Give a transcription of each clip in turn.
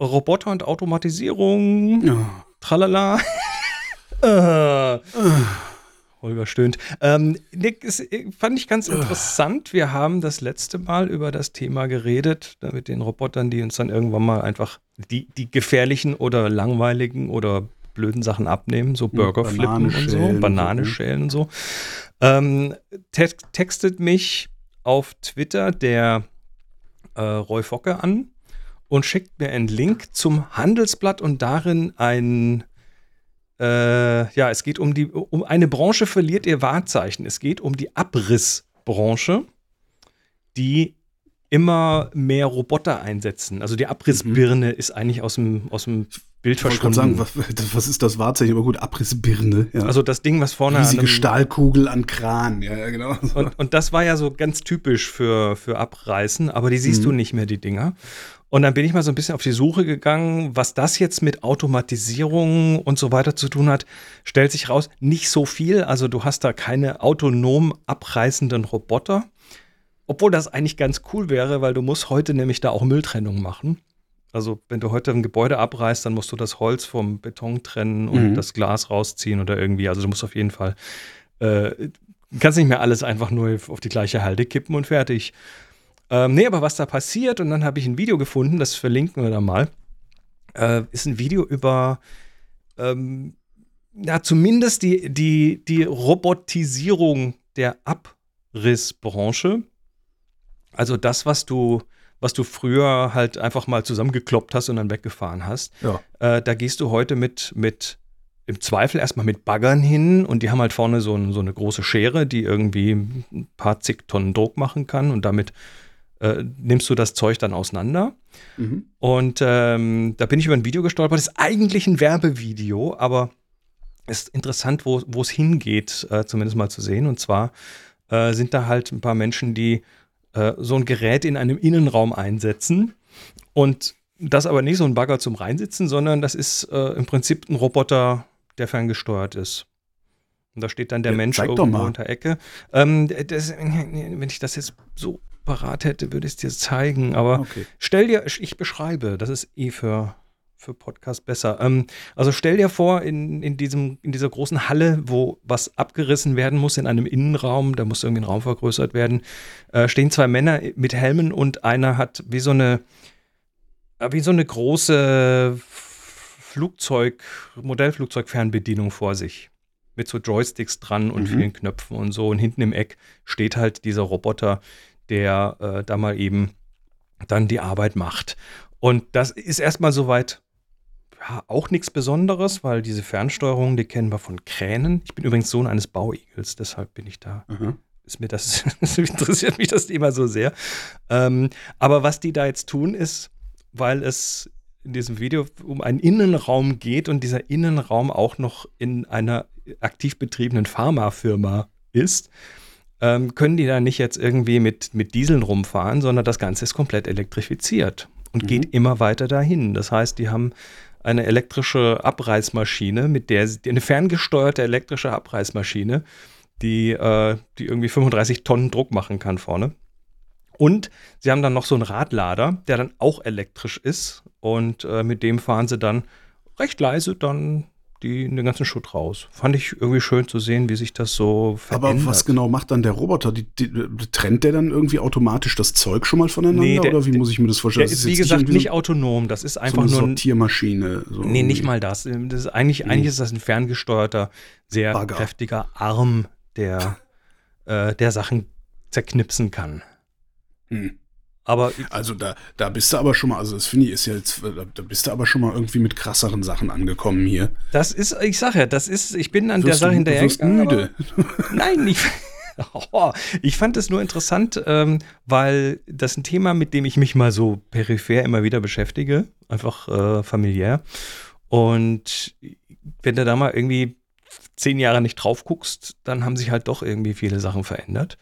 Roboter und Automatisierung. Ja. Tralala. äh. Holger stöhnt. Ähm, Nick, ist, fand ich ganz interessant. Wir haben das letzte Mal über das Thema geredet, mit den Robotern, die uns dann irgendwann mal einfach die, die gefährlichen oder langweiligen oder blöden Sachen abnehmen, so Burger flippen und so, Banane schälen und so. Ähm, te textet mich auf Twitter der äh, Roy Focke an und schickt mir einen Link zum Handelsblatt und darin ein äh, ja, es geht um die, um eine Branche verliert ihr Wahrzeichen. Es geht um die Abrissbranche, die immer mehr Roboter einsetzen. Also die Abrissbirne mhm. ist eigentlich aus dem, aus dem Bild ich verschwunden. sagen, was, was, ist das Wahrzeichen? Aber gut, Abrissbirne. Ja. Also das Ding, was vorne Riesige an Stahlkugel an Kran. Ja, ja genau. Und, und, das war ja so ganz typisch für, für Abreißen, aber die siehst mhm. du nicht mehr, die Dinger. Und dann bin ich mal so ein bisschen auf die Suche gegangen, was das jetzt mit Automatisierung und so weiter zu tun hat. Stellt sich raus, nicht so viel. Also du hast da keine autonom abreißenden Roboter. Obwohl das eigentlich ganz cool wäre, weil du musst heute nämlich da auch Mülltrennung machen. Also wenn du heute ein Gebäude abreißt, dann musst du das Holz vom Beton trennen und mhm. das Glas rausziehen oder irgendwie. Also du musst auf jeden Fall, äh, kannst nicht mehr alles einfach nur auf die gleiche Halde kippen und fertig. Ähm, nee, aber was da passiert, und dann habe ich ein Video gefunden, das verlinken wir da mal, äh, ist ein Video über, ähm, ja, zumindest die, die, die Robotisierung der Abrissbranche. Also das, was du, was du früher halt einfach mal zusammengekloppt hast und dann weggefahren hast. Ja. Äh, da gehst du heute mit, mit im Zweifel erstmal mit Baggern hin und die haben halt vorne so, ein, so eine große Schere, die irgendwie ein paar zig Tonnen Druck machen kann und damit äh, nimmst du das Zeug dann auseinander. Mhm. Und ähm, da bin ich über ein Video gestolpert. Das ist eigentlich ein Werbevideo, aber ist interessant, wo es hingeht, äh, zumindest mal zu sehen. Und zwar äh, sind da halt ein paar Menschen, die äh, so ein Gerät in einem Innenraum einsetzen und das aber nicht so ein Bagger zum Reinsitzen, sondern das ist äh, im Prinzip ein Roboter, der ferngesteuert ist. Und da steht dann der ja, Mensch irgendwo unter Ecke. Ähm, das, wenn ich das jetzt so parat hätte, würde ich es dir zeigen. Aber okay. stell dir, ich beschreibe, das ist eh für, für Podcast besser. Ähm, also stell dir vor, in, in, diesem, in dieser großen Halle, wo was abgerissen werden muss, in einem Innenraum, da muss irgendwie ein Raum vergrößert werden, äh, stehen zwei Männer mit Helmen und einer hat wie so eine, äh, wie so eine große Flugzeug, Modellflugzeugfernbedienung vor sich. Mit so Joysticks dran und mhm. vielen Knöpfen und so. Und hinten im Eck steht halt dieser Roboter, der äh, da mal eben dann die Arbeit macht. Und das ist erstmal soweit ja, auch nichts Besonderes, weil diese Fernsteuerung, die kennen wir von Kränen. Ich bin übrigens Sohn eines Bauigels, deshalb bin ich da. Mhm. Ist mir das, interessiert mich das Thema so sehr. Ähm, aber was die da jetzt tun, ist, weil es in diesem Video um einen Innenraum geht und dieser Innenraum auch noch in einer aktiv betriebenen Pharmafirma ist, ähm, können die da nicht jetzt irgendwie mit, mit Dieseln rumfahren, sondern das Ganze ist komplett elektrifiziert und mhm. geht immer weiter dahin. Das heißt, die haben eine elektrische Abreißmaschine, mit der sie, eine ferngesteuerte elektrische Abreißmaschine, die, äh, die irgendwie 35 Tonnen Druck machen kann vorne. Und sie haben dann noch so einen Radlader, der dann auch elektrisch ist. Und äh, mit dem fahren sie dann recht leise dann die, den ganzen Schutt raus. Fand ich irgendwie schön zu sehen, wie sich das so verändert. Aber was genau macht dann der Roboter? Die, die, trennt der dann irgendwie automatisch das Zeug schon mal voneinander? Nee, der, oder wie muss ich mir das vorstellen? Der ist, wie gesagt, nicht, nicht autonom. Das ist einfach so eine nur. Sortiermaschine. So nee, nicht mal das. das ist eigentlich, mhm. eigentlich ist das ein ferngesteuerter, sehr Bagger. kräftiger Arm, der, äh, der Sachen zerknipsen kann. Hm. Aber also da, da bist du aber schon mal, also das finde ich ist ja jetzt, da bist du aber schon mal irgendwie mit krasseren Sachen angekommen hier. Das ist, ich sag ja, das ist, ich bin an wirst der Sache hinterher. Du wirst müde. nein, ich, oh, ich fand es nur interessant, ähm, weil das ein Thema, mit dem ich mich mal so peripher immer wieder beschäftige, einfach äh, familiär. Und wenn du da mal irgendwie zehn Jahre nicht drauf guckst, dann haben sich halt doch irgendwie viele Sachen verändert.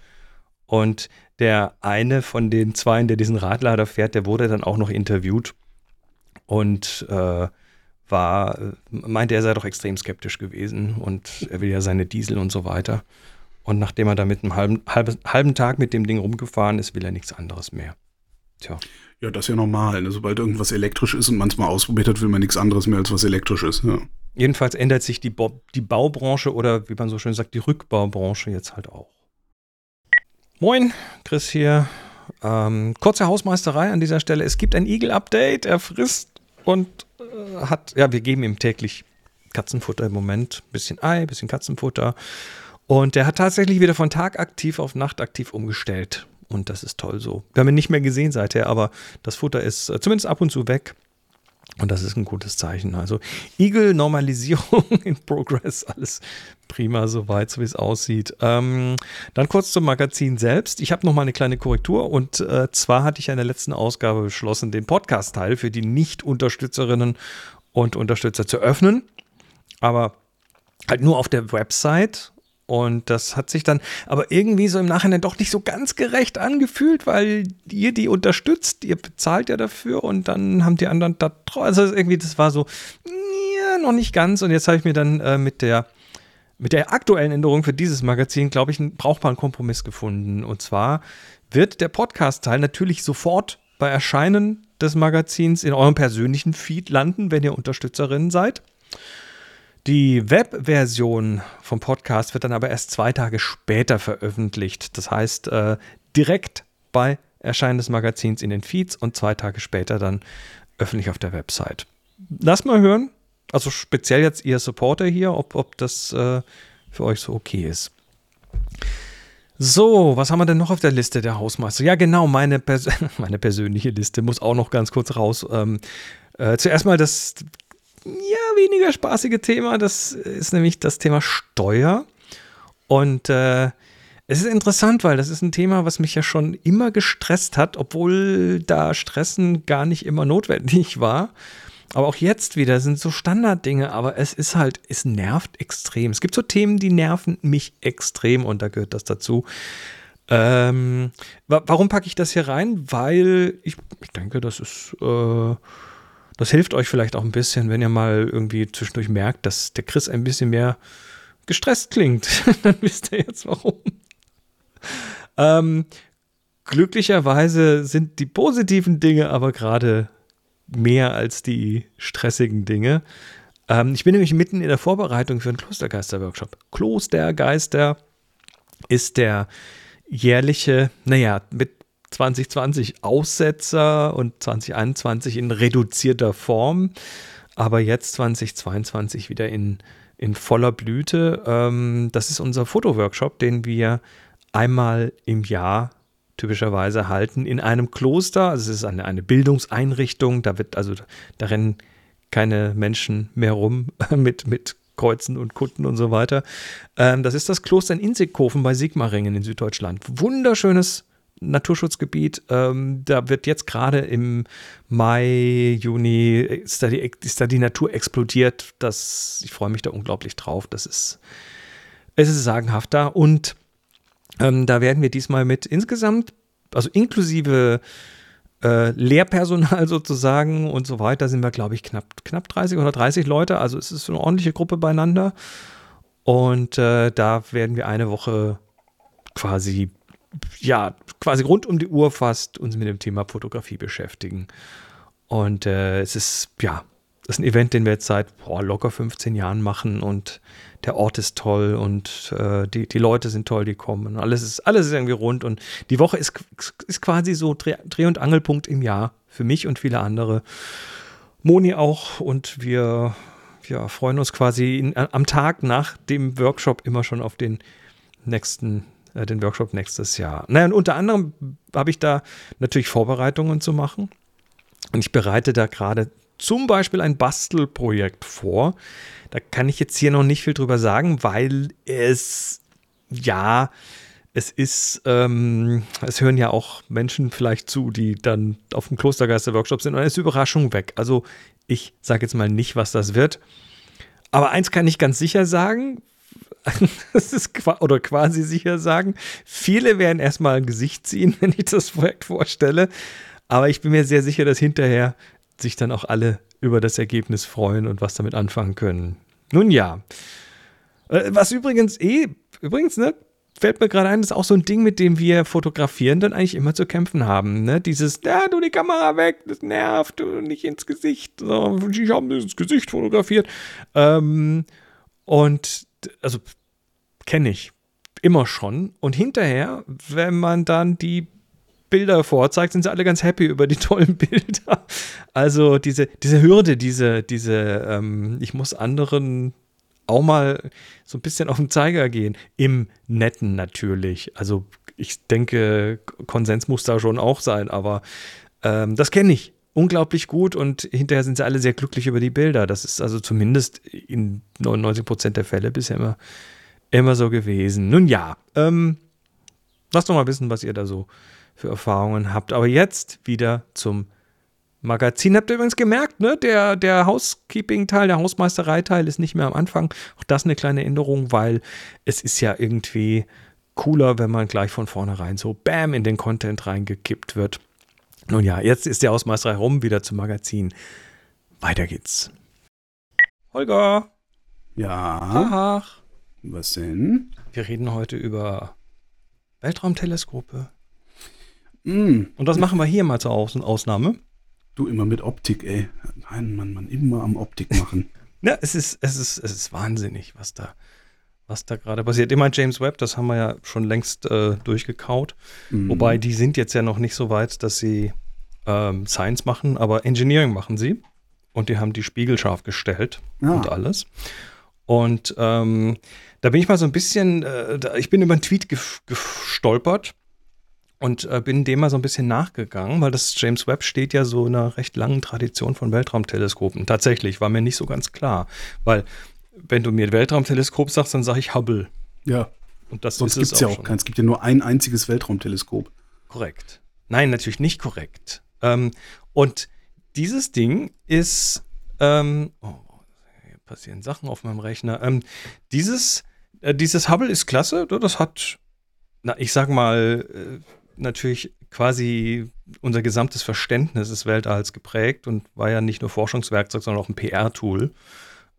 Und der eine von den zwei, der diesen Radlader fährt, der wurde dann auch noch interviewt und äh, war, meinte, er sei doch extrem skeptisch gewesen und er will ja seine Diesel und so weiter. Und nachdem er da mit einem halben, halben, halben Tag mit dem Ding rumgefahren ist, will er nichts anderes mehr. Tja. Ja, das ist ja normal. Ne? Sobald irgendwas elektrisch ist und man es mal ausprobiert hat, will man nichts anderes mehr als was elektrisch ist. Ja. Jedenfalls ändert sich die, Bo die Baubranche oder wie man so schön sagt, die Rückbaubranche jetzt halt auch. Moin, Chris hier. Ähm, kurze Hausmeisterei an dieser Stelle. Es gibt ein Igel-Update. Er frisst und äh, hat, ja, wir geben ihm täglich Katzenfutter im Moment. Bisschen Ei, bisschen Katzenfutter. Und der hat tatsächlich wieder von Tag aktiv auf Nacht aktiv umgestellt. Und das ist toll so. Wir haben ihn nicht mehr gesehen seither, aber das Futter ist äh, zumindest ab und zu weg. Und das ist ein gutes Zeichen. Also Igel-Normalisierung in Progress, alles prima soweit, so wie es aussieht. Ähm, dann kurz zum Magazin selbst. Ich habe noch mal eine kleine Korrektur und äh, zwar hatte ich in der letzten Ausgabe beschlossen, den Podcast-Teil für die Nicht-Unterstützerinnen und Unterstützer zu öffnen. Aber halt nur auf der Website und das hat sich dann aber irgendwie so im Nachhinein doch nicht so ganz gerecht angefühlt, weil ihr die unterstützt, ihr bezahlt ja dafür und dann haben die anderen da also irgendwie das war so ja, noch nicht ganz und jetzt habe ich mir dann äh, mit der mit der aktuellen Änderung für dieses Magazin, glaube ich, einen brauchbaren Kompromiss gefunden und zwar wird der Podcast Teil natürlich sofort bei Erscheinen des Magazins in eurem persönlichen Feed landen, wenn ihr Unterstützerinnen seid. Die Webversion vom Podcast wird dann aber erst zwei Tage später veröffentlicht. Das heißt, äh, direkt bei Erscheinen des Magazins in den Feeds und zwei Tage später dann öffentlich auf der Website. Lass mal hören, also speziell jetzt ihr Supporter hier, ob, ob das äh, für euch so okay ist. So, was haben wir denn noch auf der Liste der Hausmeister? Ja, genau, meine, Pers meine persönliche Liste muss auch noch ganz kurz raus. Ähm, äh, zuerst mal das ja, weniger spaßige Thema. Das ist nämlich das Thema Steuer. Und äh, es ist interessant, weil das ist ein Thema, was mich ja schon immer gestresst hat, obwohl da Stressen gar nicht immer notwendig war. Aber auch jetzt wieder sind so Standarddinge, aber es ist halt, es nervt extrem. Es gibt so Themen, die nerven mich extrem und da gehört das dazu. Ähm, wa warum packe ich das hier rein? Weil ich, ich denke, das ist äh, das hilft euch vielleicht auch ein bisschen, wenn ihr mal irgendwie zwischendurch merkt, dass der Chris ein bisschen mehr gestresst klingt. Dann wisst ihr jetzt warum. Ähm, glücklicherweise sind die positiven Dinge aber gerade mehr als die stressigen Dinge. Ähm, ich bin nämlich mitten in der Vorbereitung für einen Klostergeister-Workshop. Klostergeister ist der jährliche, naja, mit 2020 Aussetzer und 2021 in reduzierter Form, aber jetzt 2022 wieder in, in voller Blüte. Ähm, das ist unser Fotoworkshop, den wir einmal im Jahr typischerweise halten in einem Kloster. Also es ist eine, eine Bildungseinrichtung, da wird also, da rennen keine Menschen mehr rum mit, mit Kreuzen und Kutten und so weiter. Ähm, das ist das Kloster in Inzigkofen bei Sigmaringen in Süddeutschland. Wunderschönes Naturschutzgebiet. Ähm, da wird jetzt gerade im Mai, Juni ist da, die, ist da die Natur explodiert. Das, ich freue mich da unglaublich drauf. Das ist, es ist sagenhaft da. Und ähm, da werden wir diesmal mit insgesamt, also inklusive äh, Lehrpersonal sozusagen und so weiter, sind wir, glaube ich, knapp, knapp 30 oder 30 Leute. Also es ist eine ordentliche Gruppe beieinander. Und äh, da werden wir eine Woche quasi ja, quasi rund um die Uhr fast uns mit dem Thema Fotografie beschäftigen. Und äh, es ist, ja, das ist ein Event, den wir jetzt seit boah, locker 15 Jahren machen und der Ort ist toll und äh, die, die Leute sind toll, die kommen. Alles ist, alles ist irgendwie rund und die Woche ist, ist quasi so Dreh-, und Angelpunkt im Jahr für mich und viele andere. Moni auch und wir ja, freuen uns quasi in, am Tag nach dem Workshop immer schon auf den nächsten äh, den Workshop nächstes Jahr. Naja, und unter anderem habe ich da natürlich Vorbereitungen zu machen. Und ich bereite da gerade zum Beispiel ein Bastelprojekt vor. Da kann ich jetzt hier noch nicht viel drüber sagen, weil es, ja, es ist, ähm, es hören ja auch Menschen vielleicht zu, die dann auf dem Klostergeister-Workshop sind und dann ist Überraschung weg. Also ich sage jetzt mal nicht, was das wird. Aber eins kann ich ganz sicher sagen, das ist oder quasi sicher sagen, viele werden erstmal ein Gesicht ziehen, wenn ich das Projekt vorstelle. Aber ich bin mir sehr sicher, dass hinterher sich dann auch alle über das Ergebnis freuen und was damit anfangen können. Nun ja. Äh, was übrigens eh, übrigens, ne, fällt mir gerade ein, das ist auch so ein Ding, mit dem wir fotografieren dann eigentlich immer zu kämpfen haben. Ne? Dieses, ja, du die Kamera weg, das nervt, du nicht ins Gesicht. Ich habe ins Gesicht fotografiert. Ähm, und also kenne ich immer schon. Und hinterher, wenn man dann die Bilder vorzeigt, sind sie alle ganz happy über die tollen Bilder. Also diese, diese Hürde, diese, diese, ähm, ich muss anderen auch mal so ein bisschen auf den Zeiger gehen. Im Netten natürlich. Also ich denke, Konsens muss da schon auch sein, aber ähm, das kenne ich unglaublich gut und hinterher sind sie alle sehr glücklich über die Bilder. Das ist also zumindest in 99 Prozent der Fälle bisher immer, immer so gewesen. Nun ja, ähm, lasst doch mal wissen, was ihr da so für Erfahrungen habt. Aber jetzt wieder zum Magazin. Habt ihr übrigens gemerkt, ne? Der, der Housekeeping-Teil, der Hausmeisterei-Teil ist nicht mehr am Anfang. Auch das eine kleine Änderung, weil es ist ja irgendwie cooler, wenn man gleich von vornherein so bam in den Content reingekippt wird. Nun ja, jetzt ist der Hausmeisterei rum, wieder zum Magazin. Weiter geht's. Holger. Ja. Ach. Was denn? Wir reden heute über Weltraumteleskope. Mm. Und was machen wir hier mal zur Aus Ausnahme? Du immer mit Optik, ey. Nein, Mann, man, immer am Optik machen. ja, es ist, es ist, es ist wahnsinnig, was da, was da gerade passiert. Immer James Webb, das haben wir ja schon längst äh, durchgekaut. Mhm. Wobei die sind jetzt ja noch nicht so weit, dass sie ähm, Science machen, aber Engineering machen sie. Und die haben die Spiegel scharf gestellt ja. und alles. Und ähm, da bin ich mal so ein bisschen, äh, ich bin über einen Tweet gestolpert und äh, bin dem mal so ein bisschen nachgegangen, weil das James Webb steht ja so in einer recht langen Tradition von Weltraumteleskopen. Tatsächlich, war mir nicht so ganz klar. Weil, wenn du mir Weltraumteleskop sagst, dann sage ich Hubble. Ja. Und das Sonst gibt es ja auch keins. Es gibt ja nur ein einziges Weltraumteleskop. Korrekt. Nein, natürlich nicht korrekt. Ähm, und dieses Ding ist, ähm, oh, hier passieren Sachen auf meinem Rechner. Ähm, dieses, äh, dieses Hubble ist klasse. Das hat, na, ich sag mal, äh, natürlich quasi unser gesamtes Verständnis des Weltalls geprägt und war ja nicht nur Forschungswerkzeug, sondern auch ein PR-Tool.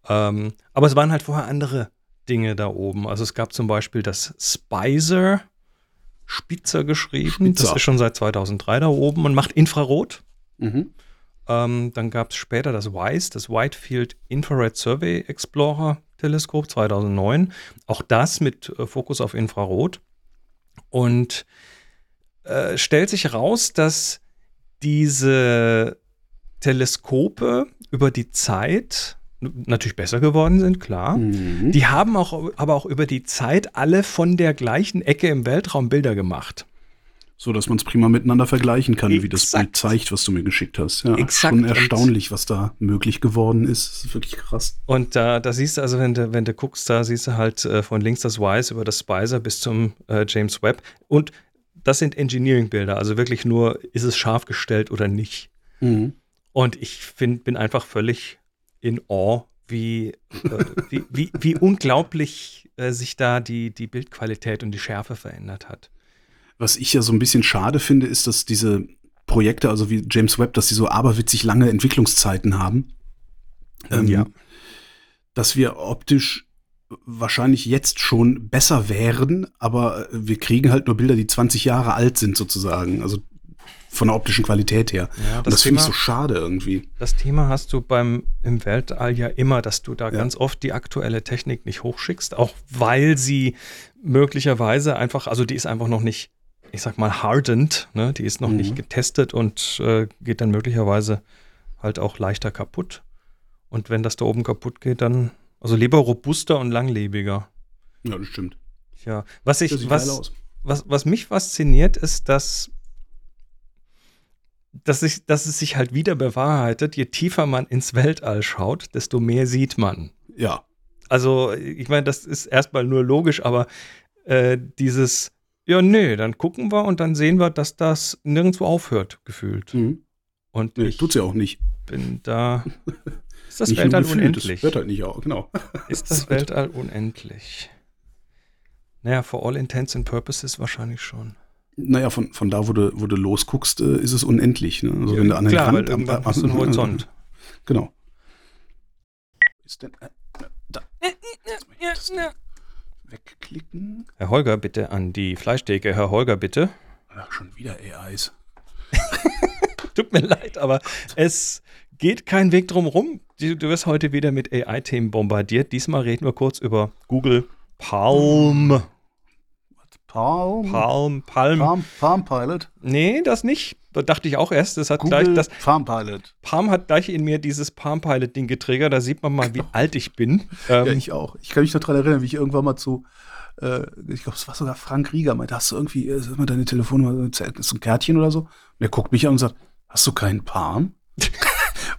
Ähm, aber es waren halt vorher andere Dinge da oben. Also es gab zum Beispiel das Spicer, Spitzer geschrieben. Spitzer. Das ist schon seit 2003 da oben und macht Infrarot. Mhm. Ähm, dann gab es später das WISE, das Whitefield Infrared Survey Explorer Teleskop 2009. Auch das mit äh, Fokus auf Infrarot. Und äh, stellt sich heraus, dass diese Teleskope über die Zeit natürlich besser geworden sind, klar. Mhm. Die haben auch, aber auch über die Zeit alle von der gleichen Ecke im Weltraum Bilder gemacht. So dass man es prima miteinander vergleichen kann, Exakt. wie das Bild zeigt, was du mir geschickt hast. Ja, Exakt. schon erstaunlich, was da möglich geworden ist. Das ist wirklich krass. Und da, da siehst du also, wenn du, wenn du guckst, da siehst du halt äh, von links das Wise über das Spicer bis zum äh, James Webb. Und das sind Engineering-Bilder, also wirklich nur, ist es scharf gestellt oder nicht. Mhm. Und ich find, bin einfach völlig in Awe, wie, äh, wie, wie, wie, unglaublich äh, sich da die, die Bildqualität und die Schärfe verändert hat. Was ich ja so ein bisschen schade finde, ist, dass diese Projekte, also wie James Webb, dass sie so aberwitzig lange Entwicklungszeiten haben. Ähm, ja. Dass wir optisch wahrscheinlich jetzt schon besser wären, aber wir kriegen halt nur Bilder, die 20 Jahre alt sind sozusagen. Also von der optischen Qualität her. Ja, das Und das finde ich so schade irgendwie. Das Thema hast du beim im Weltall ja immer, dass du da ja. ganz oft die aktuelle Technik nicht hochschickst, auch weil sie möglicherweise einfach, also die ist einfach noch nicht, ich sag mal, hardened, ne? die ist noch mhm. nicht getestet und äh, geht dann möglicherweise halt auch leichter kaputt. Und wenn das da oben kaputt geht, dann also lieber robuster und langlebiger. Ja, das stimmt. Ja, was ich, was, was, was mich fasziniert, ist, dass, dass, ich, dass es sich halt wieder bewahrheitet, je tiefer man ins Weltall schaut, desto mehr sieht man. Ja. Also, ich meine, das ist erstmal nur logisch, aber äh, dieses, ja, nee, dann gucken wir und dann sehen wir, dass das nirgendwo aufhört, gefühlt. Mhm. Und nee, tut's ja auch nicht. Bin da Ist das Weltall unendlich? Das wird halt nicht auch, genau. Ist das Weltall unendlich? Naja, for all intents and purposes wahrscheinlich schon. Naja, von, von da, wo du, wo du losguckst, äh, ist es unendlich. Ne? Also ja, wenn du an den klar, Rand, weil irgendwann hast du einen Horizont. Genau. Ist denn, äh, da. Wegklicken. Herr Holger, bitte an die Fleischtheke. Herr Holger, bitte. Ach, schon wieder AIs. Tut mir leid, aber es geht kein Weg drum rum. Du, du wirst heute wieder mit AI-Themen bombardiert. Diesmal reden wir kurz über Google Palm. Palm? Palm, Palm. Palm, Palm Pilot? Nee, das nicht. Da dachte ich auch erst. Das hat Google gleich das. Palm Pilot. Palm hat gleich in mir dieses Palm Pilot-Ding getriggert. Da sieht man mal, wie alt ich bin. Ähm, Ja, ich auch. Ich kann mich noch daran erinnern, wie ich irgendwann mal zu, äh, ich glaube, es war sogar Frank Rieger, meinte, hast du irgendwie, äh, sag mal deine Telefonnummer, ist so ein Kärtchen oder so? Und er guckt mich an und sagt, hast du keinen Palm?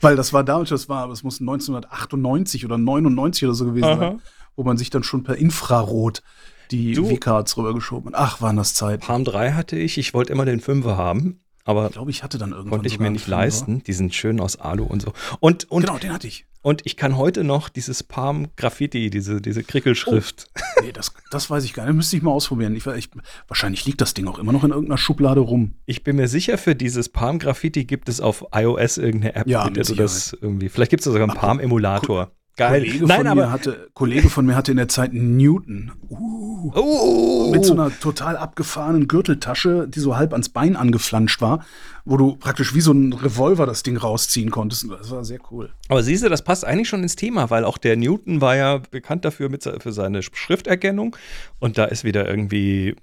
Weil das war damals, das war, es muss 1998 oder 99 oder so gewesen Aha. sein, wo man sich dann schon per Infrarot die V-Cards rübergeschoben. Ach, waren das Zeit. Palm 3 hatte ich. Ich wollte immer den Fünfer haben, aber Ich glaube, ich hatte dann irgendwann konnte ich mir nicht leisten. Die sind schön aus Alu und so. Und, und, Genau, den hatte ich. und ich kann heute noch dieses Palm Graffiti, diese, diese Krickelschrift. Nee, das, das weiß ich gar nicht. Müsste ich mal ausprobieren. Ich, ich, wahrscheinlich liegt das Ding auch immer noch in irgendeiner Schublade rum. Ich bin mir sicher, für dieses Palm Graffiti gibt es auf iOS irgendeine App, Ja, mit der du das irgendwie. Vielleicht gibt es sogar einen Ach, Palm Emulator. Geil. Kollege Nein, von aber mir hatte, Kollege von mir hatte in der Zeit einen Newton. Uh, oh, mit so einer total abgefahrenen Gürteltasche, die so halb ans Bein angeflanscht war, wo du praktisch wie so ein Revolver das Ding rausziehen konntest. Das war sehr cool. Aber siehst du, das passt eigentlich schon ins Thema, weil auch der Newton war ja bekannt dafür mit, für seine Schrifterkennung. Und da ist wieder irgendwie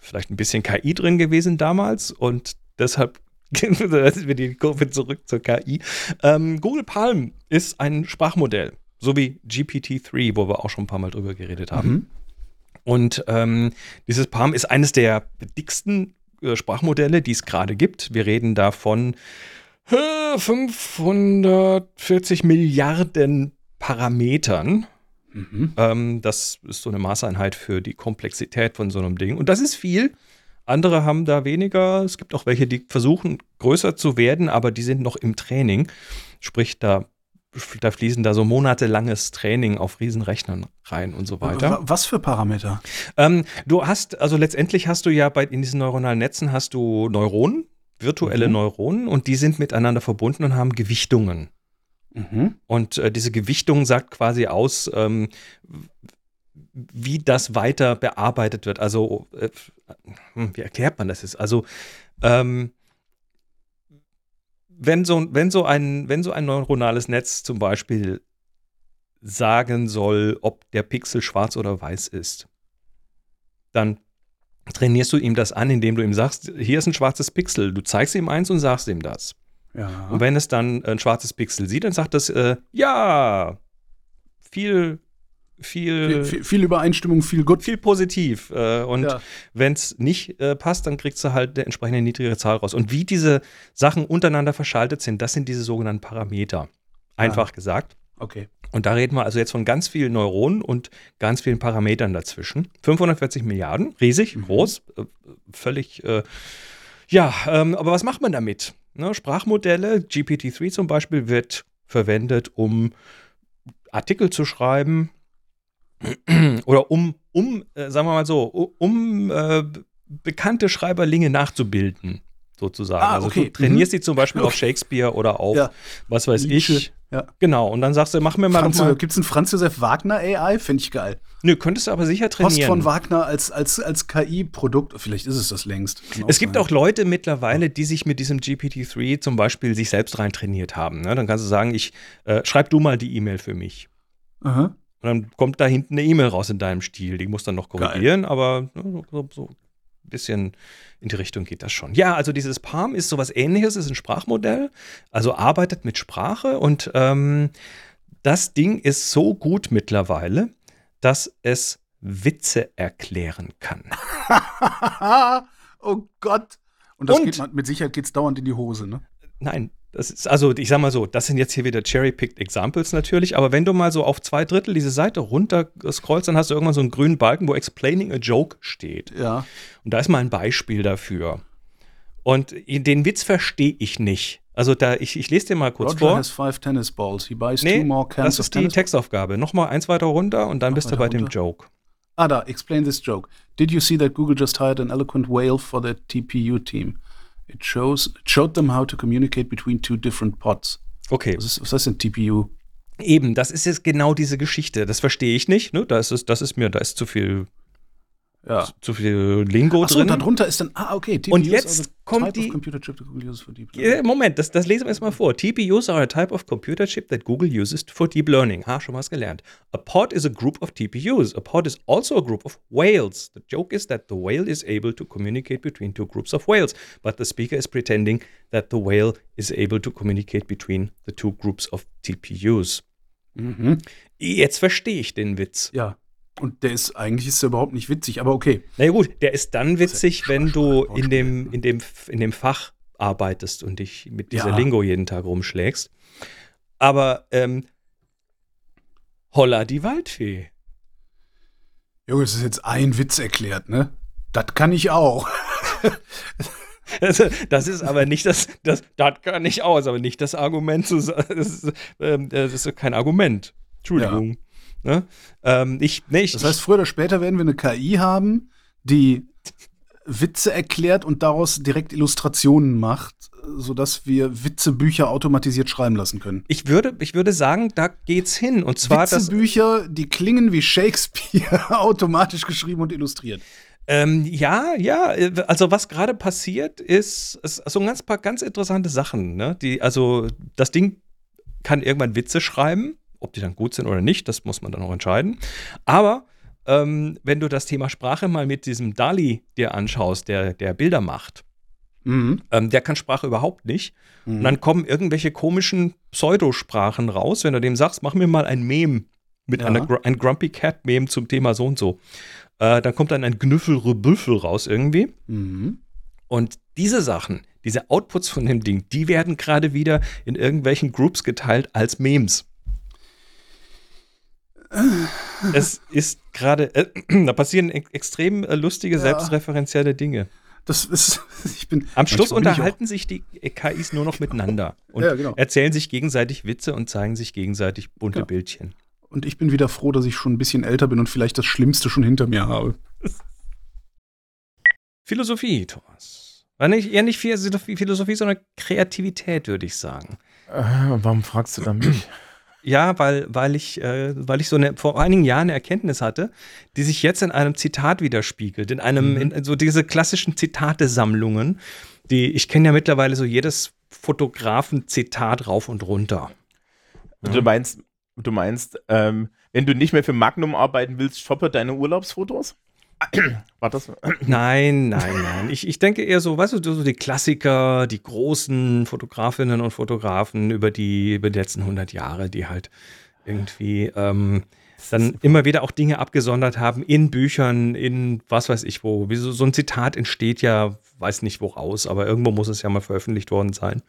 vielleicht ein bisschen KI drin gewesen damals. Und deshalb wieder die Kurve zurück zur KI. Ähm, Google Palm ist ein Sprachmodell, so wie GPT-3, wo wir auch schon ein paar Mal drüber geredet haben. Mhm. Und ähm, dieses Palm ist eines der dicksten äh, Sprachmodelle, die es gerade gibt. Wir reden da von äh, 540 Milliarden Parametern. Mhm. Ähm, das ist so eine Maßeinheit für die Komplexität von so einem Ding. Und das ist viel. Andere haben da weniger. Es gibt auch welche, die versuchen, größer zu werden, aber die sind noch im Training. Sprich, da, da fließen da so monatelanges Training auf Riesenrechnern rein und so weiter. Wa- Was für Parameter? Ähm, du hast, also letztendlich hast du ja bei in diesen neuronalen Netzen hast du Neuronen, virtuelle Mhm. Neuronen, und die sind miteinander verbunden und haben Gewichtungen. Mhm. Und äh, diese Gewichtung sagt quasi aus, ähm, wie das weiter bearbeitet wird. Also, äh, hm, wie erklärt man das jetzt? Also, ähm, wenn so, wenn, so ein, wenn so ein neuronales Netz zum Beispiel sagen soll, ob der Pixel schwarz oder weiß ist, dann trainierst du ihm das an, indem du ihm sagst, hier ist ein schwarzes Pixel. Du zeigst ihm eins und sagst ihm das. Ja. Und wenn es dann ein schwarzes Pixel sieht, dann sagt es, äh, ja, viel, viel, viel, viel, Übereinstimmung, viel gut. viel positiv. Äh, und Ja. wenn es nicht äh, passt, dann kriegst du halt eine entsprechende niedrigere Zahl raus. Und wie diese Sachen untereinander verschaltet sind, das sind diese sogenannten Parameter. Einfach gesagt. Okay. Und da reden wir also jetzt von ganz vielen Neuronen und ganz vielen Parametern dazwischen. 540 Milliarden, riesig, Mhm. groß, äh, völlig, äh, ja, ähm, aber was macht man damit? Ne, Sprachmodelle, GPT-3 zum Beispiel, wird verwendet, um Artikel zu schreiben oder um, um äh, sagen wir mal so, um äh, bekannte Schreiberlinge nachzubilden, sozusagen. Ah, also okay. du trainierst Mhm. die zum Beispiel auf Okay. Shakespeare oder auf, Ja. was weiß Nietzsche. ich. Ja. Genau, und dann sagst du, mach mir mal Franz, mal Gibt es einen Franz Josef Wagner AI? Finde ich geil. Nö, könntest du aber sicher Post trainieren. von Wagner als, als, als KI-Produkt. Vielleicht ist es das längst. Es gibt sein. auch Leute mittlerweile, die sich mit diesem GPT-3 zum Beispiel sich selbst rein trainiert haben. Ne? Dann kannst du sagen, ich äh, schreib du mal die E-Mail für mich. Aha. Und dann kommt da hinten eine E-Mail raus in deinem Stil. Die muss dann noch korrigieren, aber ne, so, so ein bisschen in die Richtung geht das schon. Ja, also dieses Palm ist sowas ähnliches, ist ein Sprachmodell, also arbeitet mit Sprache und ähm, das Ding ist so gut mittlerweile, dass es Witze erklären kann. oh Gott. Und das Und- geht mit Sicherheit geht es dauernd in die Hose, ne? Nein, das ist, also ich sag mal so, das sind jetzt hier wieder cherry-picked Examples natürlich, aber wenn du mal so auf zwei Drittel diese Seite runter scrollst, dann hast du irgendwann so einen grünen Balken, wo Explaining a Joke steht. Ja. Und da ist mal ein Beispiel dafür. Und den Witz verstehe ich nicht. Also da, ich, ich lese dir mal kurz Roger vor. has five tennis balls. He buys two Nee, more cans das ist die Textaufgabe. Nochmal eins weiter runter und dann Noch bist du bei dem runter. Joke. Ah, da, explain this joke. Did you see that Google just hired an eloquent whale for their TPU team? It shows it showed them how to communicate between two different pods. Okay, Was, ist, was heißt denn TPU? Eben, das ist jetzt genau diese Geschichte. Das verstehe ich nicht. Ne? Da ist es, das ist mir, da ist zu viel ja. zu viel Lingo Achso, drin. darunter ist dann, ah, okay. TPUs und jetzt kommt die. Moment, das, das lesen wir jetzt mal vor. TPUs are a type of computer chip that Google uses for deep learning. Ha, schon was gelernt. A pod is a group of TPUs. A pod is also a group of whales. The joke is that the whale is able to communicate between two groups of whales, but the speaker is pretending that the whale is able to communicate between the two groups of TPUs. Mhm. Jetzt verstehe ich den Witz. Ja. Und der ist eigentlich ist er überhaupt nicht witzig, aber okay. Na ja, gut, der ist dann witzig, wenn du in dem, in, dem, in dem Fach arbeitest und dich mit dieser ja. Lingo jeden Tag rumschlägst. Aber ähm, Holla die Waldfee. Junge, das ist jetzt ein Witz erklärt, ne? Das kann ich auch. Das, ist aber nicht das, das, das kann ich auch, ist aber nicht das Argument zu sagen. Das ist, ähm, das ist kein Argument. Entschuldigung. Ja. Ne? Ähm, ich, nee, ich, das heißt, früher oder später werden wir eine KI haben, die Witze erklärt und daraus direkt Illustrationen macht, sodass wir Witzebücher automatisiert schreiben lassen können. Ich würde, ich würde sagen, da geht's hin. Und zwar Witzebücher, die klingen wie Shakespeare, automatisch geschrieben und illustriert. Ähm, ja, ja, also was gerade passiert, ist, ist so ein ganz paar ganz interessante Sachen. Ne? Die, also das Ding kann irgendwann Witze schreiben ob die dann gut sind oder nicht, das muss man dann auch entscheiden. Aber ähm, wenn du das Thema Sprache mal mit diesem Dali dir anschaust, der, der Bilder macht, mhm. ähm, der kann Sprache überhaupt nicht. Mhm. Und dann kommen irgendwelche komischen Pseudosprachen raus, wenn du dem sagst, mach mir mal ein Meme mit ja. einer ein Grumpy Cat Meme zum Thema so und so. Äh, dann kommt dann ein Gnüffel-Rebüffel raus irgendwie. Mhm. Und diese Sachen, diese Outputs von dem Ding, die werden gerade wieder in irgendwelchen Groups geteilt als Memes es ist gerade, äh, da passieren extrem äh, lustige, ja. selbstreferenzielle Dinge. Das ist, ich bin. Am Schluss unterhalten sich die KIs nur noch miteinander und ja, genau. erzählen sich gegenseitig Witze und zeigen sich gegenseitig bunte ja. Bildchen. Und ich bin wieder froh, dass ich schon ein bisschen älter bin und vielleicht das Schlimmste schon hinter mir habe. Philosophie, Thomas. War nicht, eher nicht Philosophie, sondern Kreativität, würde ich sagen. Äh, warum fragst du da mich? Ja, weil, weil, ich, äh, weil ich so eine, vor einigen Jahren eine Erkenntnis hatte, die sich jetzt in einem Zitat widerspiegelt, in einem, mhm. in, so diese klassischen Zitatesammlungen, die, ich kenne ja mittlerweile so jedes Fotografen-Zitat rauf und runter. Du meinst, du meinst, ähm, wenn du nicht mehr für Magnum arbeiten willst, shoppe deine Urlaubsfotos? War das? Nein, nein, nein. Ich, ich denke eher so, weißt du, so die Klassiker, die großen Fotografinnen und Fotografen über die, über die letzten 100 Jahre, die halt irgendwie ähm, dann immer wieder auch Dinge abgesondert haben in Büchern, in was weiß ich wo. So, so ein Zitat entsteht ja, weiß nicht woraus, aber irgendwo muss es ja mal veröffentlicht worden sein.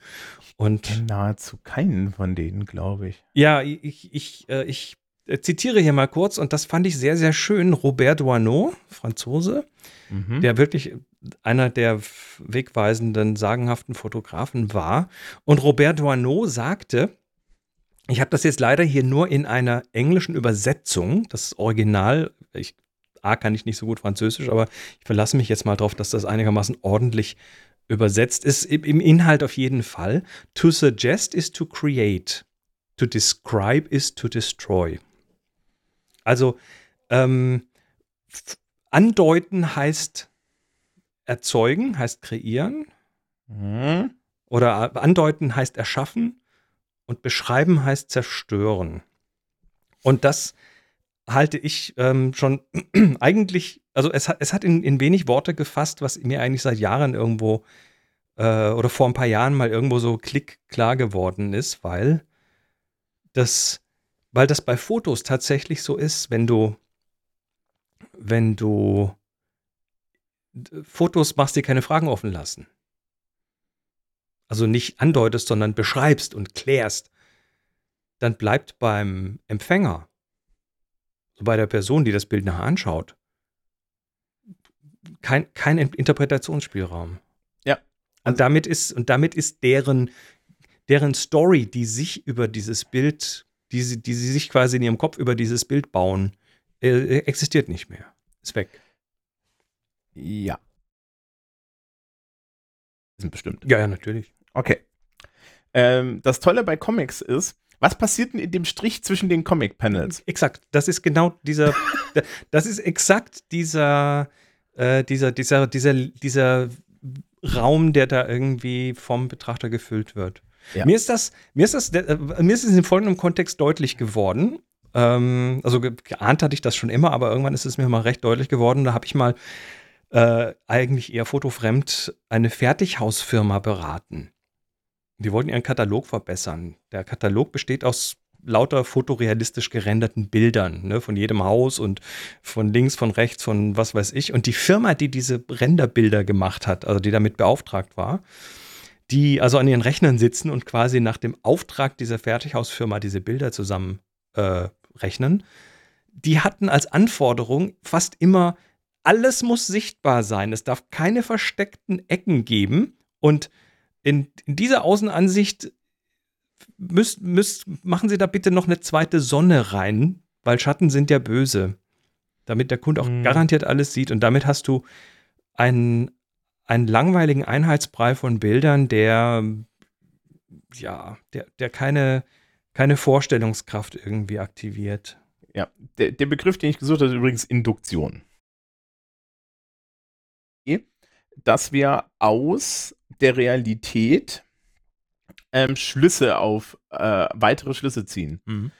Und nahezu keinen von denen, glaube ich. Ja, ich, ich, äh, ich zitiere hier mal kurz, und das fand ich sehr, sehr schön. Robert Doisneau, Franzose, mhm. der wirklich einer der wegweisenden, sagenhaften Fotografen war. Und Robert Doisneau sagte, ich habe das jetzt leider hier nur in einer englischen Übersetzung, das Original, ich, A, kann ich nicht so gut Französisch, aber ich verlasse mich jetzt mal darauf, dass das einigermaßen ordentlich übersetzt ist. Im Inhalt auf jeden Fall. To suggest is to create. To describe is to destroy. Also ähm, andeuten heißt erzeugen, heißt kreieren. Mhm. Oder andeuten heißt erschaffen und beschreiben heißt zerstören. Und das halte ich ähm, schon eigentlich, also es hat, es hat in, in wenig Worte gefasst, was mir eigentlich seit Jahren irgendwo äh, oder vor ein paar Jahren mal irgendwo so klick klar geworden ist, weil das weil das bei Fotos tatsächlich so ist, wenn du, wenn du Fotos machst, die keine Fragen offen lassen. Also nicht andeutest, sondern beschreibst und klärst, dann bleibt beim Empfänger, so bei der Person, die das Bild nachher anschaut, kein, kein Interpretationsspielraum. Ja. Und damit ist, und damit ist deren, deren Story, die sich über dieses Bild die sie, die sie sich quasi in ihrem Kopf über dieses Bild bauen, äh, existiert nicht mehr. Ist weg. Ja. Sind bestimmt. Ja, ja, natürlich. Okay. Ähm, das Tolle bei Comics ist, Was passiert denn in dem Strich zwischen den Comic-Panels? Exakt, das ist genau dieser, das ist exakt dieser, äh, dieser, dieser, dieser, dieser Raum, der da irgendwie vom Betrachter gefüllt wird. Ja. Mir ist das, mir ist das, äh, mir ist es in folgendem Kontext deutlich geworden. Ähm, also ge geahnt hatte ich das schon immer, aber irgendwann ist es mir mal recht deutlich geworden. Da habe ich mal äh, eigentlich eher fotofremd eine Fertighausfirma beraten. Die wollten ihren Katalog verbessern. Der Katalog besteht aus lauter fotorealistisch gerenderten Bildern ne, von jedem Haus und von links, von rechts, von was weiß ich. Und die Firma, die diese Renderbilder gemacht hat, also die damit beauftragt war, die also an ihren Rechnern sitzen und quasi nach dem Auftrag dieser Fertighausfirma diese Bilder zusammen äh, die hatten als Anforderung fast immer, alles muss sichtbar sein. Es darf keine versteckten Ecken geben. Und in, in dieser Außenansicht müsst, müsst, machen Sie da bitte noch eine zweite Sonne rein, weil Schatten sind ja böse. Damit der Kunde auch mhm. garantiert alles sieht. Und damit hast du einen, einen langweiligen Einheitsbrei von Bildern, der ja, der, der keine, keine Vorstellungskraft irgendwie aktiviert. Ja, der, der Begriff, den ich gesucht habe, ist übrigens Induktion. Dass wir aus der Realität ähm, Schlüsse auf äh, weitere Schlüsse ziehen. Mhm.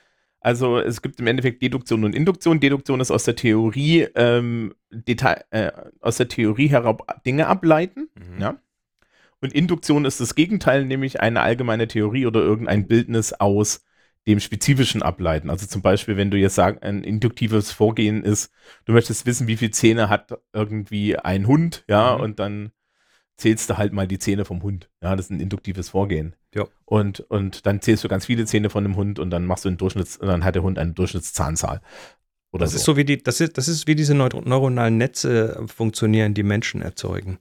Also es gibt im Endeffekt Deduktion und Induktion. Deduktion ist aus der Theorie ähm, Detail, äh, aus der Theorie heraus Dinge ableiten. Mhm. Ja? Und Induktion ist das Gegenteil, nämlich eine allgemeine Theorie oder irgendein Bildnis aus dem Spezifischen ableiten. Also zum Beispiel, wenn du jetzt sagst, ein induktives Vorgehen ist, du möchtest wissen, wie viele Zähne hat irgendwie ein Hund, ja, mhm. und dann zählst du halt mal die Zähne vom Hund. Ja, das ist ein induktives Vorgehen. Ja. Und, und dann zählst du ganz viele Zähne von dem Hund und dann machst du einen Durchschnitts, dann hat der Hund eine Durchschnittszahnzahl. Oder das so. ist so wie die, das ist, das ist wie diese neuronalen Netze funktionieren, die Menschen erzeugen.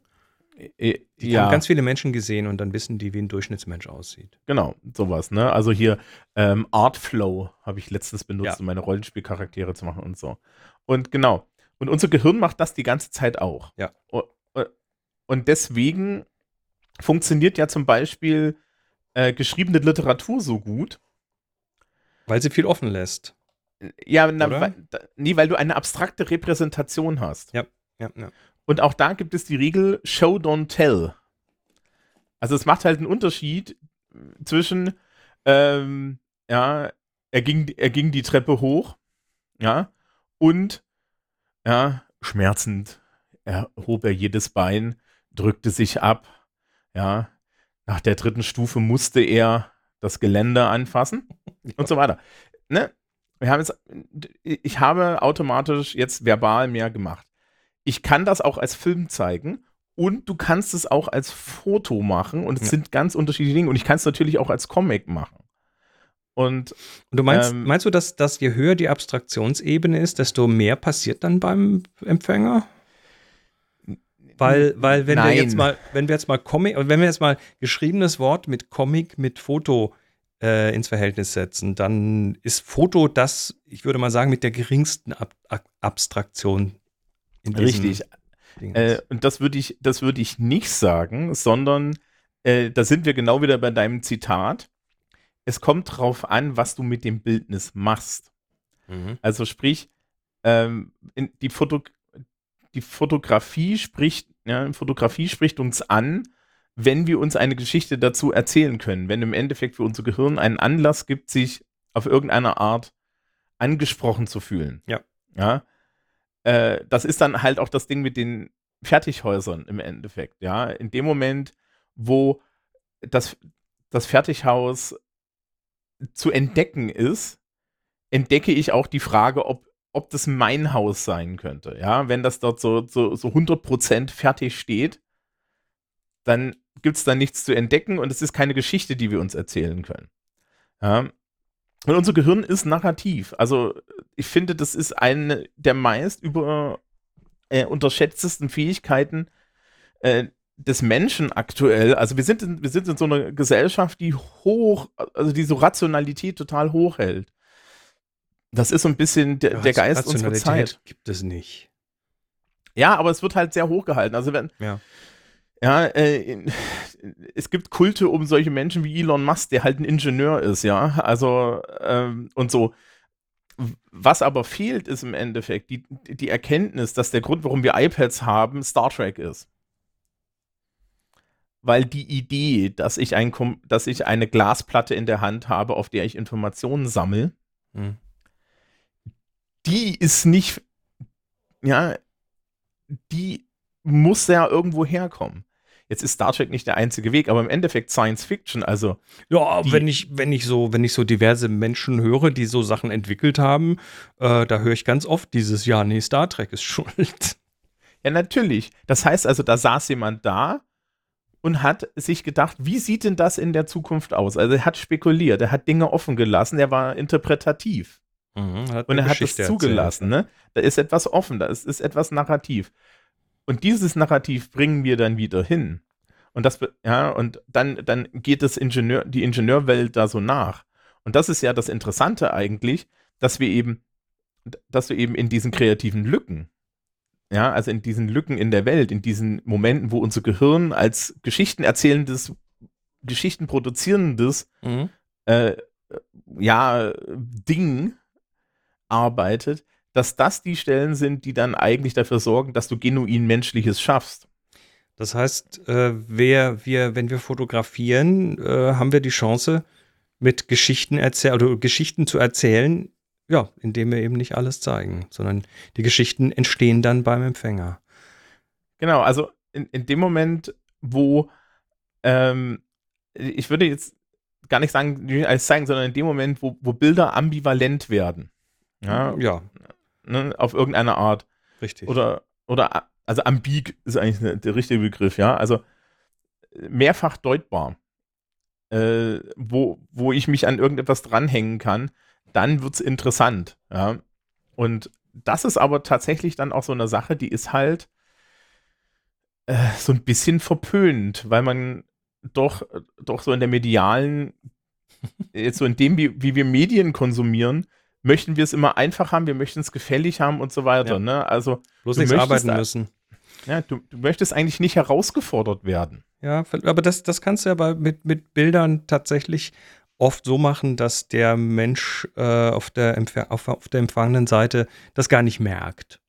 Die ja. haben ganz viele Menschen gesehen und dann wissen die, wie ein Durchschnittsmensch aussieht. Genau, sowas, ne? Also hier ähm, Artflow habe ich letztens benutzt, ja. um meine Rollenspielcharaktere zu machen und so. Und genau. Und unser Gehirn macht das die ganze Zeit auch. Ja. Und deswegen funktioniert ja zum Beispiel äh, geschriebene Literatur so gut. Weil sie viel offen lässt. Ja, na, weil, nee, weil du eine abstrakte Repräsentation hast. Ja, ja, ja. Und auch da gibt es die Regel Show, don't tell. Also es macht halt einen Unterschied zwischen, ähm, ja, er ging, er ging die Treppe hoch, ja, und, ja, schmerzend erhob er jedes Bein drückte sich ab. Ja, nach der dritten Stufe musste er das Gelände anfassen ja. und so weiter. Ne? Wir haben jetzt, ich habe automatisch jetzt verbal mehr gemacht. Ich kann das auch als Film zeigen und du kannst es auch als Foto machen und es ja. sind ganz unterschiedliche Dinge und ich kann es natürlich auch als Comic machen. Und, und du meinst, ähm, meinst du, dass, dass je höher die Abstraktionsebene ist, desto mehr passiert dann beim Empfänger? Weil, weil wenn Nein. wir jetzt mal, wenn wir jetzt mal Comic, wenn wir jetzt mal geschriebenes Wort mit Comic mit Foto äh, ins Verhältnis setzen, dann ist Foto das, ich würde mal sagen, mit der geringsten Ab Ab Abstraktion. Richtig. Äh, und das würde ich, das würde ich nicht sagen, sondern äh, da sind wir genau wieder bei deinem Zitat. Es kommt drauf an, was du mit dem Bildnis machst. Mhm. Also sprich, ähm, die, Foto, die Fotografie spricht ja, Fotografie spricht uns an, wenn wir uns eine Geschichte dazu erzählen können. Wenn im Endeffekt für unser Gehirn einen Anlass gibt, sich auf irgendeine Art angesprochen zu fühlen. Ja. Ja. Äh, das ist dann halt auch das Ding mit den Fertighäusern im Endeffekt. Ja. In dem Moment, wo das, das Fertighaus zu entdecken ist, entdecke ich auch die Frage, ob ob das mein Haus sein könnte. Ja, wenn das dort so, so, so 100% fertig steht, dann gibt es da nichts zu entdecken und es ist keine Geschichte, die wir uns erzählen können. Ja. Und unser Gehirn ist narrativ. Also ich finde, das ist eine der meist über äh, unterschätztesten Fähigkeiten äh, des Menschen aktuell. Also wir sind, in, wir sind in so einer Gesellschaft, die hoch, also die so Rationalität total hoch hält. Das ist so ein bisschen der, der Geist unserer Zeit. Gibt es nicht. Ja, aber es wird halt sehr hoch gehalten. Also wenn, ja, ja äh, es gibt Kulte um solche Menschen wie Elon Musk, der halt ein Ingenieur ist, ja. Also, ähm, und so. Was aber fehlt, ist im Endeffekt die, die Erkenntnis, dass der Grund, warum wir iPads haben, Star Trek ist. Weil die Idee, dass ich, ein, dass ich eine Glasplatte in der Hand habe, auf der ich Informationen sammle, hm. Die ist nicht, ja, die muss ja irgendwo herkommen. Jetzt ist Star Trek nicht der einzige Weg, aber im Endeffekt Science Fiction, also. Ja, wenn ich, wenn ich so, wenn ich so diverse Menschen höre, die so Sachen entwickelt haben, äh, da höre ich ganz oft dieses Ja, nee, Star Trek ist schuld. Ja, natürlich. Das heißt also, da saß jemand da und hat sich gedacht, wie sieht denn das in der Zukunft aus? Also er hat spekuliert, er hat Dinge offen gelassen, er war interpretativ. Mhm, und er hat es zugelassen, ne? Da ist etwas offen, da ist, ist etwas narrativ. Und dieses Narrativ bringen wir dann wieder hin. Und das, ja, und dann, dann geht es Ingenieur, die Ingenieurwelt da so nach. Und das ist ja das Interessante eigentlich, dass wir eben, dass wir eben in diesen kreativen Lücken, ja, also in diesen Lücken in der Welt, in diesen Momenten, wo unser Gehirn als Geschichten erzählendes, Geschichten produzierendes, mhm. äh, ja, Ding arbeitet, dass das die Stellen sind, die dann eigentlich dafür sorgen, dass du genuin Menschliches schaffst. Das heißt, äh, wer, wir, wenn wir fotografieren, äh, haben wir die Chance, mit Geschichten erzählen oder Geschichten zu erzählen, ja, indem wir eben nicht alles zeigen, sondern die Geschichten entstehen dann beim Empfänger. Genau, also in, in dem Moment, wo ähm, ich würde jetzt gar nicht sagen, als zeigen, sondern in dem Moment, wo, wo Bilder ambivalent werden. Ja, ja ne, auf irgendeine Art. Richtig. Oder, oder also ambig ist eigentlich ne, der richtige Begriff, ja. Also mehrfach deutbar, äh, wo, wo ich mich an irgendetwas dranhängen kann, dann wird es interessant, ja. Und das ist aber tatsächlich dann auch so eine Sache, die ist halt äh, so ein bisschen verpönt, weil man doch, doch so in der medialen, jetzt so in dem, wie, wie wir Medien konsumieren, möchten wir es immer einfach haben, wir möchten es gefällig haben und so weiter. Ja. Ne? Also bloß nichts arbeiten müssen. Ja, du, du möchtest eigentlich nicht herausgefordert werden. Ja, aber das, das kannst du ja mit, mit Bildern tatsächlich oft so machen, dass der Mensch äh, auf, der auf, auf, der empfangenen Seite das gar nicht merkt.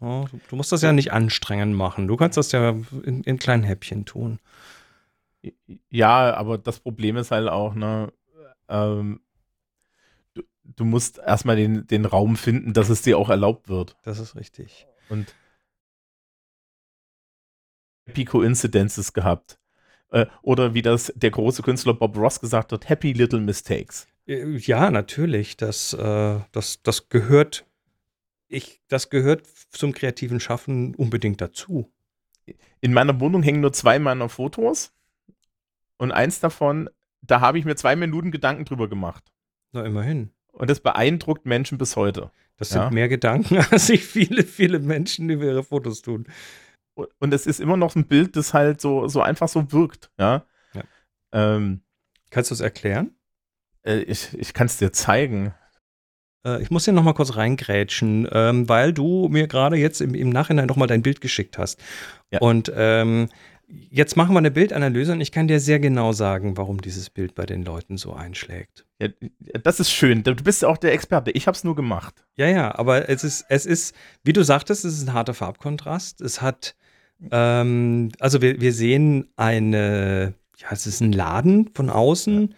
Ja, du, du, musst das ja nicht anstrengend machen. Du kannst das ja in, in, kleinen Häppchen tun. Ja, aber das Problem ist halt auch, ne, ähm, du musst erstmal den, den Raum finden, dass es dir auch erlaubt wird. Das ist richtig. Und Happy Coincidences gehabt. Äh, oder wie das der große Künstler Bob Ross gesagt hat, Happy Little Mistakes. Äh, ja, natürlich. Das, äh, das, das gehört, ich, das gehört zum kreativen Schaffen unbedingt dazu. In meiner Wohnung hängen nur zwei meiner Fotos. Und eins davon, da habe ich mir zwei Minuten Gedanken drüber gemacht. Na, immerhin. Und das beeindruckt Menschen bis heute. Das sind ja. mehr Gedanken, als sich viele, viele Menschen über ihre Fotos tun. Und es ist immer noch ein Bild, das halt so, so einfach so wirkt. Ja. ja. Ähm, Kannst du es erklären? Äh, ich ich kann es dir zeigen. Äh, ich muss hier nochmal kurz reingrätschen, ähm, weil du mir gerade jetzt im, im Nachhinein nochmal dein Bild geschickt hast. Ja. Und ähm, Jetzt machen wir eine Bildanalyse und ich kann dir sehr genau sagen, warum dieses Bild bei den Leuten so einschlägt. Ja, das ist schön. Du bist ja auch der Experte. Ich habe es nur gemacht. Ja, ja, aber es ist, es ist, wie du sagtest, es ist ein harter Farbkontrast. Es hat, ähm, also wir, wir sehen eine, ja, es ist ein Laden von außen,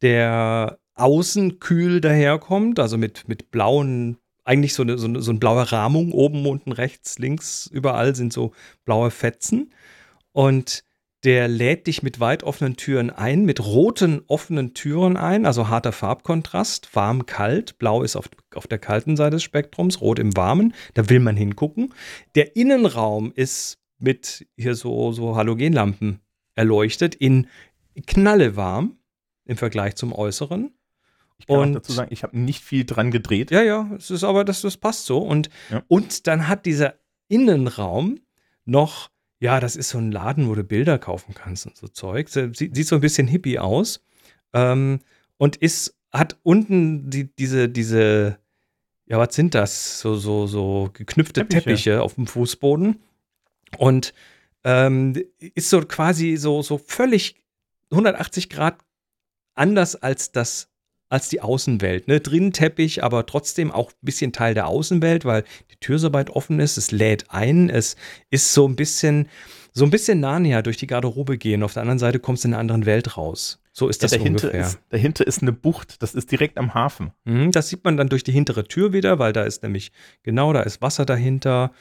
der außen kühl daherkommt, also mit, mit blauen eigentlich so eine, so eine, so eine blaue Rahmung oben, unten, rechts, links, überall sind so blaue Fetzen. Und der lädt dich mit weit offenen Türen ein, mit roten offenen Türen ein, also harter Farbkontrast, warm, kalt. Blau ist auf, auf der kalten Seite des Spektrums, rot im warmen. Da will man hingucken. Der Innenraum ist mit hier so, so Halogenlampen erleuchtet, in knallewarm im Vergleich zum Äußeren. Ich kann und, dazu sagen, ich habe nicht viel dran gedreht. Ja, ja, es ist aber, das, das passt so. Und, ja. und dann hat dieser Innenraum noch ja, das ist so ein Laden, wo du Bilder kaufen kannst und so Zeug. Sieht, sieht so ein bisschen hippie aus. Ähm, und ist, hat unten die, diese, diese, ja, was sind das? So, so, so geknüpfte Teppiche, Teppiche auf dem Fußboden. Und ähm, ist so quasi so, so völlig 180 Grad anders als das als die Außenwelt. Ne? Drinnen Teppich, aber trotzdem auch ein bisschen Teil der Außenwelt, weil die Tür so weit offen ist. Es lädt ein. Es ist so ein bisschen, so ein bisschen Narnia durch die Garderobe gehen. Auf der anderen Seite kommst du in einer anderen Welt raus. So ist das ja, dahinter ungefähr. Ist, dahinter ist eine Bucht. Das ist direkt am Hafen. Mhm, das sieht man dann durch die hintere Tür wieder, weil da ist nämlich genau, da ist Wasser dahinter.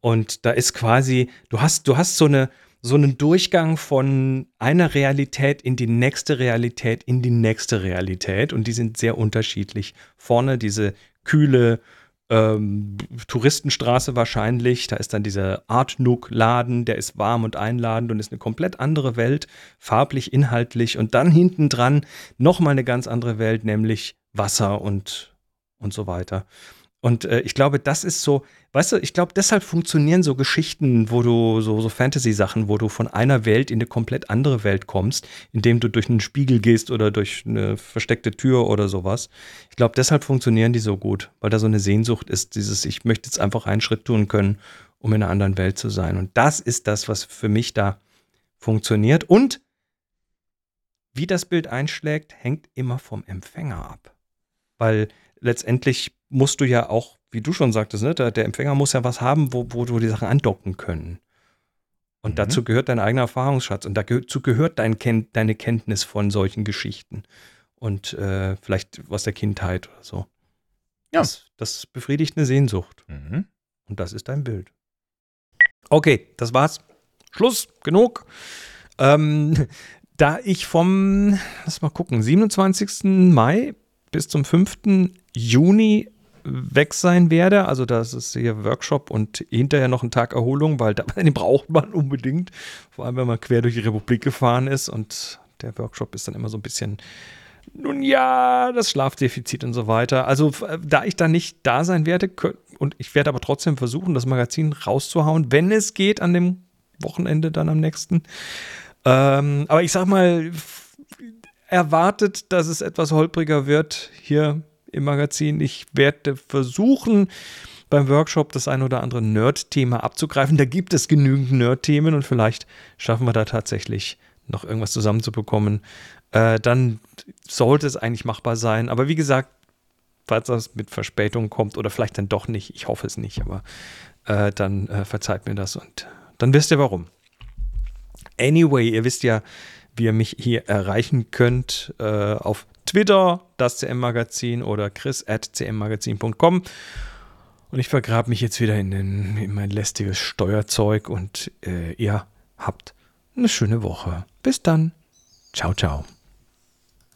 Und da ist quasi, du hast, du hast so eine, so einen Durchgang von einer Realität in die nächste Realität, in die nächste Realität. Und die sind sehr unterschiedlich. Vorne diese kühle ähm, Touristenstraße wahrscheinlich. Da ist dann dieser Art Nook-Laden, der ist warm und einladend und ist eine komplett andere Welt, farblich, inhaltlich. Und dann hinten dran nochmal eine ganz andere Welt, nämlich Wasser und, und so weiter. Und äh, ich glaube, das ist so, weißt du, ich glaube, deshalb funktionieren so Geschichten, wo du, so, so Fantasy-Sachen, wo du von einer Welt in eine komplett andere Welt kommst, indem du durch einen Spiegel gehst oder durch eine versteckte Tür oder sowas. Ich glaube, deshalb funktionieren die so gut, weil da so eine Sehnsucht ist, dieses, ich möchte jetzt einfach einen Schritt tun können, um in einer anderen Welt zu sein. Und das ist das, was für mich da funktioniert. Und wie das Bild einschlägt, hängt immer vom Empfänger ab. Weil letztendlich musst du ja auch, wie du schon sagtest, ne, der, der Empfänger muss ja was haben, wo, wo du die Sachen andocken können. Und mhm. dazu gehört dein eigener Erfahrungsschatz und dazu gehört dein Ken deine Kenntnis von solchen Geschichten und äh, vielleicht aus der Kindheit oder so. Ja. Das, das befriedigt eine Sehnsucht. Mhm. Und das ist dein Bild. Okay, das war's. Schluss, genug. Ähm, da ich vom, lass mal gucken, 27. Mai bis zum 5. Juni weg sein werde. Also das ist hier Workshop und hinterher noch ein Tag Erholung, weil den braucht man unbedingt. Vor allem, wenn man quer durch die Republik gefahren ist und der Workshop ist dann immer so ein bisschen, nun ja, das Schlafdefizit und so weiter. Also da ich da nicht da sein werde und ich werde aber trotzdem versuchen, das Magazin rauszuhauen, wenn es geht an dem Wochenende dann am nächsten. Ähm, aber ich sag mal, erwartet, dass es etwas holpriger wird hier im Magazin. Ich werde versuchen, beim Workshop das ein oder andere Nerd-Thema abzugreifen. Da gibt es genügend Nerd-Themen und vielleicht schaffen wir da tatsächlich noch irgendwas zusammenzubekommen. Äh, dann sollte es eigentlich machbar sein. Aber wie gesagt, falls das mit Verspätung kommt oder vielleicht dann doch nicht, ich hoffe es nicht, aber äh, dann äh, verzeiht mir das und dann wisst ihr warum. Anyway, ihr wisst ja, wie ihr mich hier erreichen könnt äh, auf Twitter, das CM-Magazin oder chris at cmmagazin.com. Und ich vergrabe mich jetzt wieder in, den, in mein lästiges Steuerzeug und äh, ihr habt eine schöne Woche. Bis dann. Ciao, ciao.